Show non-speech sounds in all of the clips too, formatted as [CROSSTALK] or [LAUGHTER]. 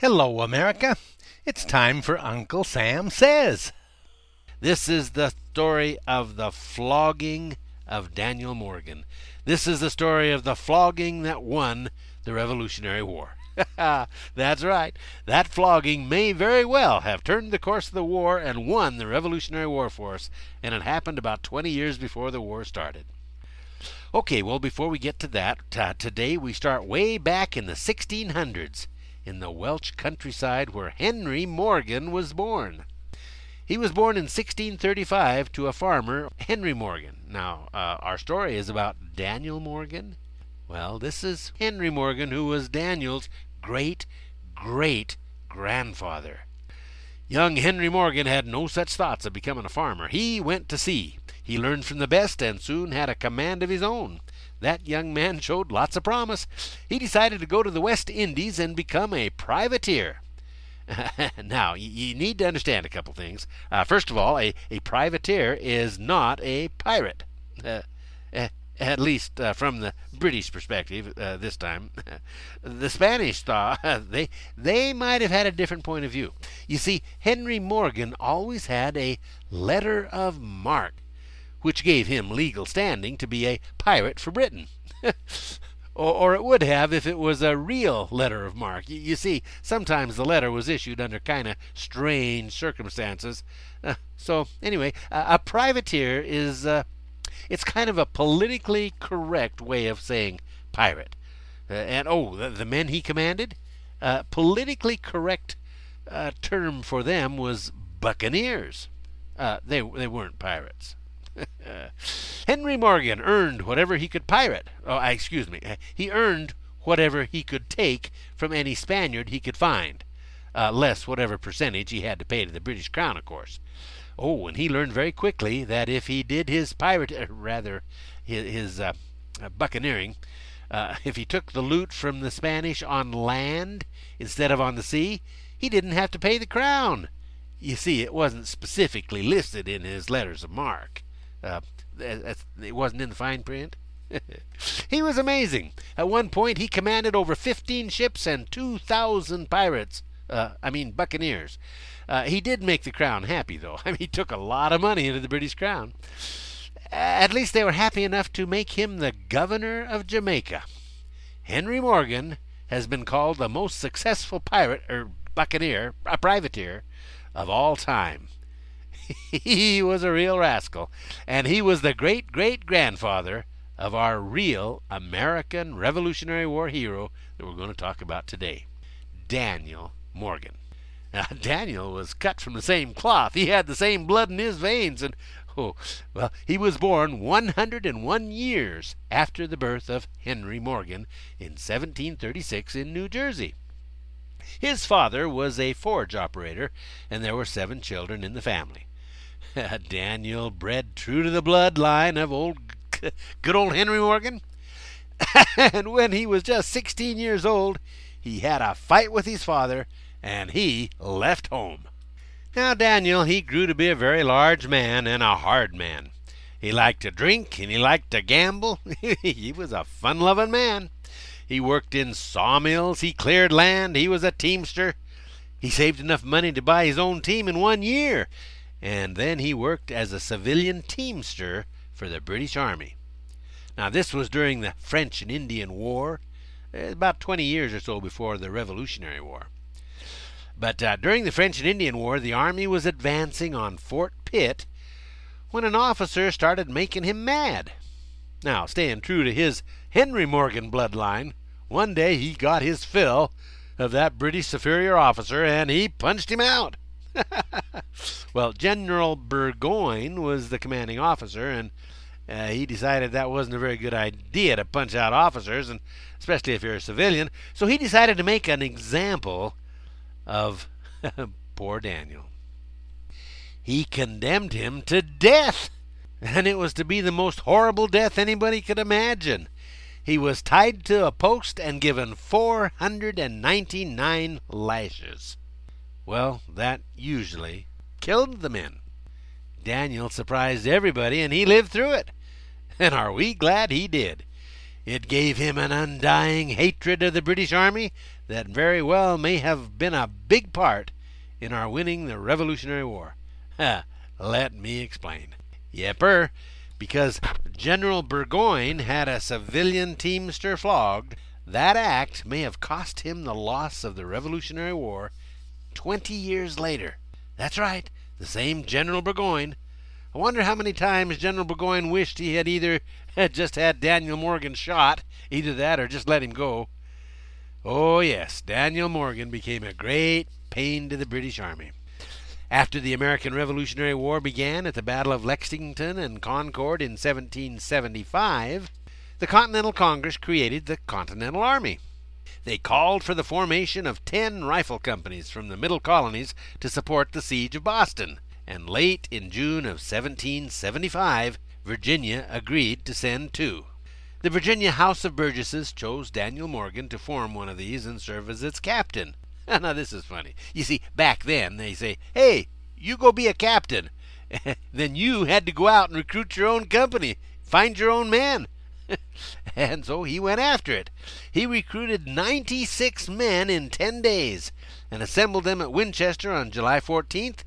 Hello, America. It's time for Uncle Sam Says. This is the story of the flogging of Daniel Morgan. This is the story of the flogging that won the Revolutionary War. Ha! [LAUGHS] That's right. That flogging may very well have turned the course of the war and won the Revolutionary War for us, and it happened about 20 years before the war started. Okay, well, before we get to that, uh, today we start way back in the 1600s in the Welsh countryside where Henry Morgan was born. He was born in 1635 to a farmer, Henry Morgan. Now, uh, our story is about Daniel Morgan. Well, this is Henry Morgan, who was Daniel's great great grandfather. Young Henry Morgan had no such thoughts of becoming a farmer. He went to sea. He learned from the best and soon had a command of his own. That young man showed lots of promise. He decided to go to the West Indies and become a privateer. [LAUGHS] now, you need to understand a couple things. Uh, first of all, a, a privateer is not a pirate. Uh, at least uh, from the British perspective uh, this time. [LAUGHS] the Spanish thought [LAUGHS] they they might have had a different point of view. You see, Henry Morgan always had a letter of marque which gave him legal standing to be a pirate for Britain. [LAUGHS] or, or, it would have if it was a real letter of marque. You, you see, sometimes the letter was issued under kind of strange circumstances. Uh, so, anyway, a privateer is. Uh, it's kind of a politically correct way of saying pirate. Uh, and oh, the, the, men he commanded? Uh, politically correct uh, term for them was buccaneers. they, they weren't pirates. [LAUGHS] Henry Morgan earned whatever he could pirate. Oh, excuse me. He earned whatever he could take from any Spaniard he could find, uh, less whatever percentage he had to pay to the British Crown, of course. Oh, and he learned very quickly that if he did his pirate, uh, rather, his, his uh, uh, buccaneering, uh, if he took the loot from the Spanish on land instead of on the sea, he didn't have to pay the crown. You see, it wasn't specifically listed in his letters of marque. Uh, it wasn't in the fine print. [LAUGHS] he was amazing. At one point, he commanded over 15 ships and 2,000 pirates. Uh, I mean, buccaneers. Uh, he did make the crown happy, though. [LAUGHS] I mean, he took a lot of money into the British crown. At least they were happy enough to make him the governor of Jamaica. Henry Morgan has been called the most successful pirate or buccaneer, a privateer, of all time. [LAUGHS] he was a real rascal, and he was the great great grandfather of our real American Revolutionary War hero that we're going to talk about today, Daniel Morgan. Now, [LAUGHS] Daniel was cut from the same cloth. He had the same blood in his veins, and oh, well, he was born 101 years after the birth of Henry Morgan in 1736 in New Jersey. His father was a forge operator, and there were seven children in the family. [LAUGHS] Daniel bred true to the bloodline of old good old Henry Morgan. [LAUGHS] and when he was just 16 years old, he had a fight with his father and he left home. Now, Daniel, he grew to be a very large man and a hard man. He liked to drink and he liked to gamble. [LAUGHS] he was a fun loving man. He worked in sawmills, he cleared land, he was a teamster. He saved enough money to buy his own team in one year, and then he worked as a civilian teamster for the British Army. Now, this was during the French and Indian War, eh, about 20 years or so before the Revolutionary War. But uh, during the French and Indian War, the army was advancing on Fort Pitt when an officer started making him mad. Now, staying true to his Henry Morgan bloodline, one day he got his fill of that British superior officer and he punched him out. [LAUGHS] well, General Burgoyne was the commanding officer, and uh, he decided that wasn't a very good idea to punch out officers, and especially if you're a civilian. So he decided to make an example of [LAUGHS] poor Daniel. He condemned him to death, [LAUGHS] and it was to be the most horrible death anybody could imagine. He was tied to a post and given 499 lashes. Well, that usually killed the men. Daniel surprised everybody, and he lived through it. [LAUGHS] And are we glad he did? It gave him an undying hatred of the British Army that very well may have been a big part in our winning the Revolutionary War. [LAUGHS] Let me explain. Yepper, because General Burgoyne had a civilian teamster flogged, that act may have cost him the loss of the Revolutionary War twenty years later. That's right, the same General Burgoyne. I wonder how many times General Burgoyne wished he had either [LAUGHS] had just had Daniel Morgan shot, either that or just let him go. Oh, yes, Daniel Morgan became a great pain to the British Army. After the American Revolutionary War began at the Battle of Lexington and Concord in 1775, the Continental Congress created the Continental Army. They called for the formation of ten rifle companies from the middle colonies to support the siege of Boston, and late in June of 1775, Virginia agreed to send two. The Virginia House of Burgesses chose Daniel Morgan to form one of these and serve as its captain. [LAUGHS] now, this is funny. You see, back then, they say, hey, you go be a captain. [LAUGHS] then you had to go out and recruit your own company, find your own men. [LAUGHS] [LAUGHS] and so he went after it. He recruited 96 men in 10 days and assembled them at Winchester on July 14th.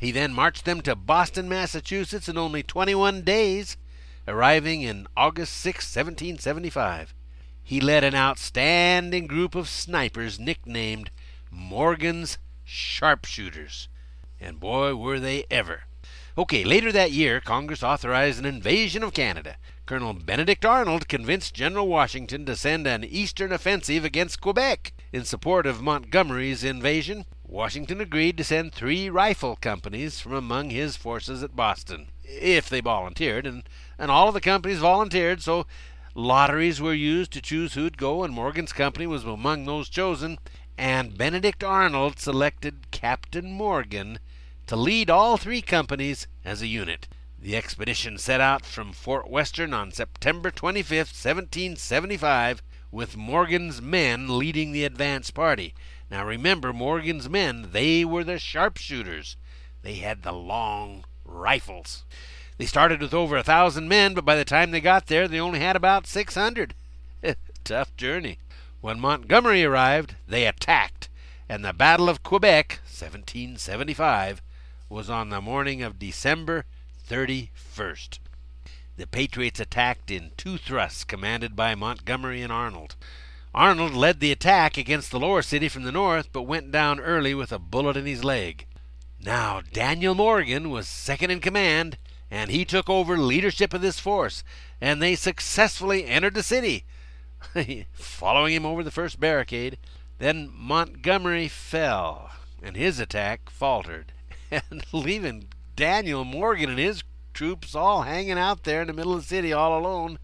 He then marched them to Boston, Massachusetts in only 21 days, arriving in August 6, 1775. He led an outstanding group of snipers nicknamed Morgan's Sharpshooters. And boy, were they ever. Okay, later that year, Congress authorized an invasion of Canada. Colonel Benedict Arnold convinced General Washington to send an eastern offensive against Quebec in support of Montgomery's invasion. Washington agreed to send three rifle companies from among his forces at Boston, if they volunteered, and, and all of the companies volunteered, so lotteries were used to choose who'd go, and Morgan's company was among those chosen, and Benedict Arnold selected Captain Morgan to lead all three companies as a unit. The expedition set out from Fort Western on September 25, 1775, with Morgan's men leading the advance party. Now remember, Morgan's men, they were the sharpshooters. They had the long rifles. They started with over a thousand men, but by the time they got there, they only had about 600. [LAUGHS] Tough journey. When Montgomery arrived, they attacked, and the Battle of Quebec, 1775, was on the morning of December 31st. The Patriots attacked in two thrusts commanded by Montgomery and Arnold. Arnold led the attack against the lower city from the north, but went down early with a bullet in his leg. Now, Daniel Morgan was second in command, and he took over leadership of this force, and they successfully entered the city. [LAUGHS] following him over the first barricade. Then Montgomery fell, and his attack faltered, and [LAUGHS] leaving Daniel Morgan and his troops all hanging out there in the middle of the city all alone.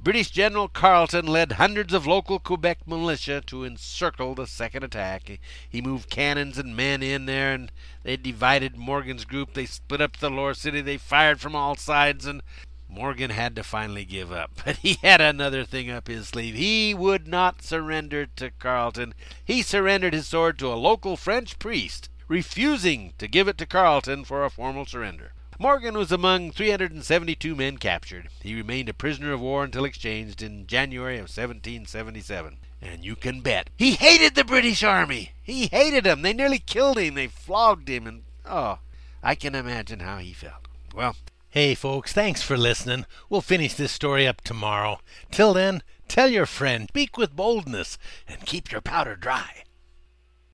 British General Carleton led hundreds of local Quebec militia to encircle the second attack. He moved cannons and men in there, and they divided Morgan's group. They split up the lower city. They fired from all sides, and Morgan had to finally give up, [LAUGHS] but he had another thing up his sleeve. He would not surrender to Carleton. He surrendered his sword to a local French priest, refusing to give it to Carleton for a formal surrender. Morgan was among 372 men captured. He remained a prisoner of war until exchanged in January of 1777. And you can bet he hated the British Army. He hated them. They nearly killed him. They flogged him. And, oh, I can imagine how he felt. Well, Hey, folks, thanks for listening. We'll finish this story up tomorrow. Till then, tell your friend, speak with boldness, and keep your powder dry.